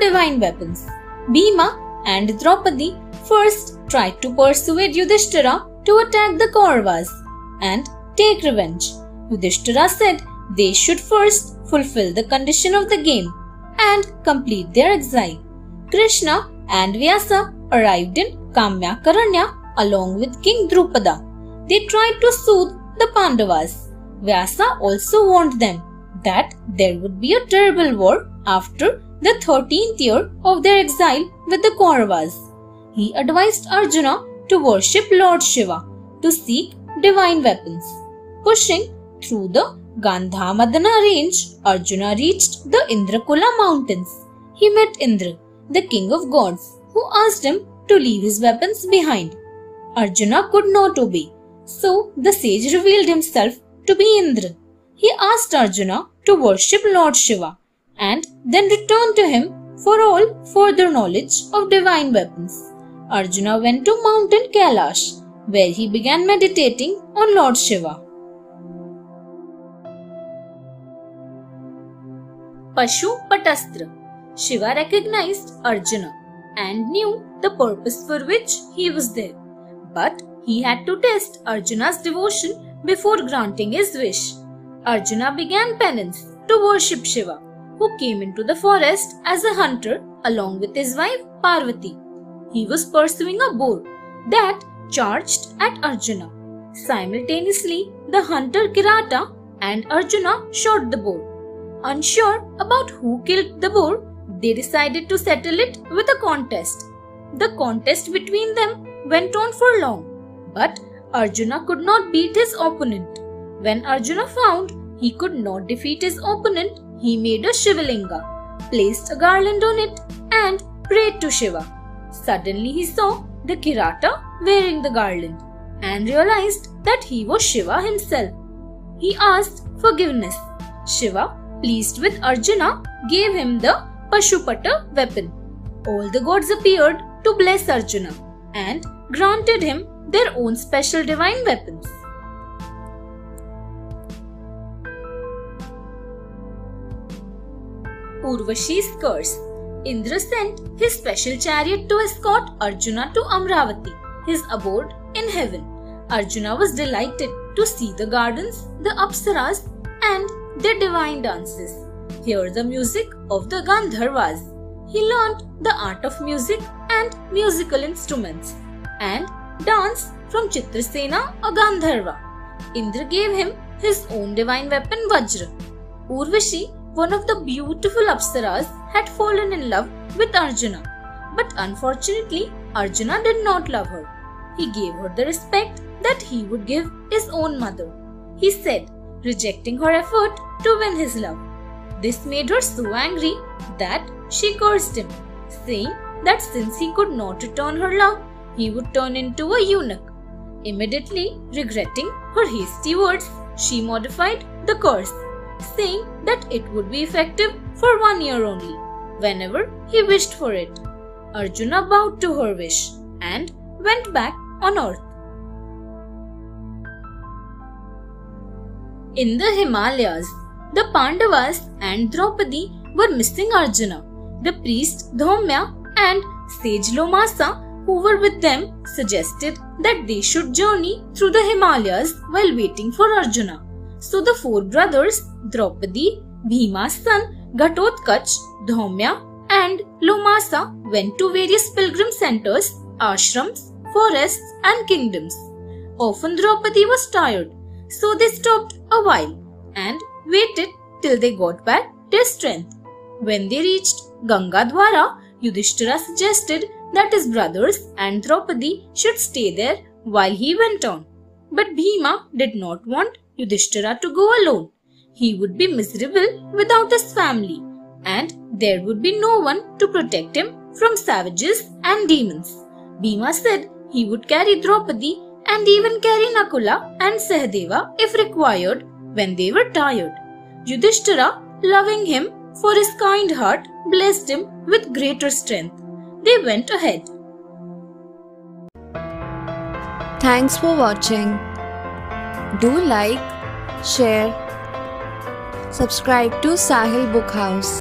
divine weapons. Bhima and Draupadi first tried to persuade Yudhishthira to attack the Kauravas and take revenge. Yudhishthira said they should first fulfill the condition of the game and complete their exile. Krishna and Vyasa arrived in Kamyakaranya along with King Drupada. They tried to soothe the Pandavas. Vyasa also warned them that there would be a terrible war after the 13th year of their exile with the Kauravas. He advised Arjuna to worship Lord Shiva to seek divine weapons. Pushing through the Gandhamadana range, Arjuna reached the Indrakula mountains. He met Indra, the king of gods, who asked him to leave his weapons behind. Arjuna could not obey, so the sage revealed himself to be Indra. He asked Arjuna to worship Lord Shiva and then returned to him for all further knowledge of divine weapons. Arjuna went to mountain Kailash where he began meditating on Lord Shiva. Pashu Patastra Shiva recognized Arjuna and knew the purpose for which he was there. But he had to test Arjuna's devotion before granting his wish. Arjuna began penance to worship Shiva, who came into the forest as a hunter along with his wife Parvati. He was pursuing a boar that charged at Arjuna. Simultaneously, the hunter Kirata and Arjuna shot the boar. Unsure about who killed the boar, they decided to settle it with a contest. The contest between them went on for long, but Arjuna could not beat his opponent. When Arjuna found he could not defeat his opponent, he made a Shivalinga, placed a garland on it, and prayed to Shiva. Suddenly he saw the Kirata wearing the garland and realized that he was Shiva himself. He asked forgiveness. Shiva, pleased with Arjuna, gave him the Pashupata weapon. All the gods appeared to bless Arjuna and granted him their own special divine weapons. Urvashi's curse Indra sent his special chariot to escort Arjuna to Amravati, his abode in heaven. Arjuna was delighted to see the gardens, the apsaras, and their divine dances. Hear the music of the Gandharvas. He learned the art of music and musical instruments and danced from Chitrasena, a Gandharva. Indra gave him his own divine weapon Vajra. Urvashi one of the beautiful Apsaras had fallen in love with Arjuna. But unfortunately, Arjuna did not love her. He gave her the respect that he would give his own mother. He said, rejecting her effort to win his love. This made her so angry that she cursed him, saying that since he could not return her love, he would turn into a eunuch. Immediately regretting her hasty words, she modified the curse saying that it would be effective for one year only, whenever he wished for it. Arjuna bowed to her wish and went back on earth. In the Himalayas, the Pandavas and Draupadi were missing Arjuna. The priest Dhaumya and sage Lomasa, who were with them, suggested that they should journey through the Himalayas while waiting for Arjuna. So the four brothers, Draupadi, Bhima's son, Ghatotkacha, Dhaumya, and Lomasa went to various pilgrim centers, ashrams, forests, and kingdoms. Often Draupadi was tired, so they stopped a while and waited till they got back their strength. When they reached Gangadwara, Yudhishthira suggested that his brothers and Draupadi should stay there while he went on. But Bhima did not want Yudhishthira to go alone. He would be miserable without his family, and there would be no one to protect him from savages and demons. Bhima said he would carry Draupadi and even carry Nakula and Sahadeva if required when they were tired. Yudhishthira, loving him for his kind heart, blessed him with greater strength. They went ahead. Thanks for watching. Do like, share, subscribe to Sahil Book House.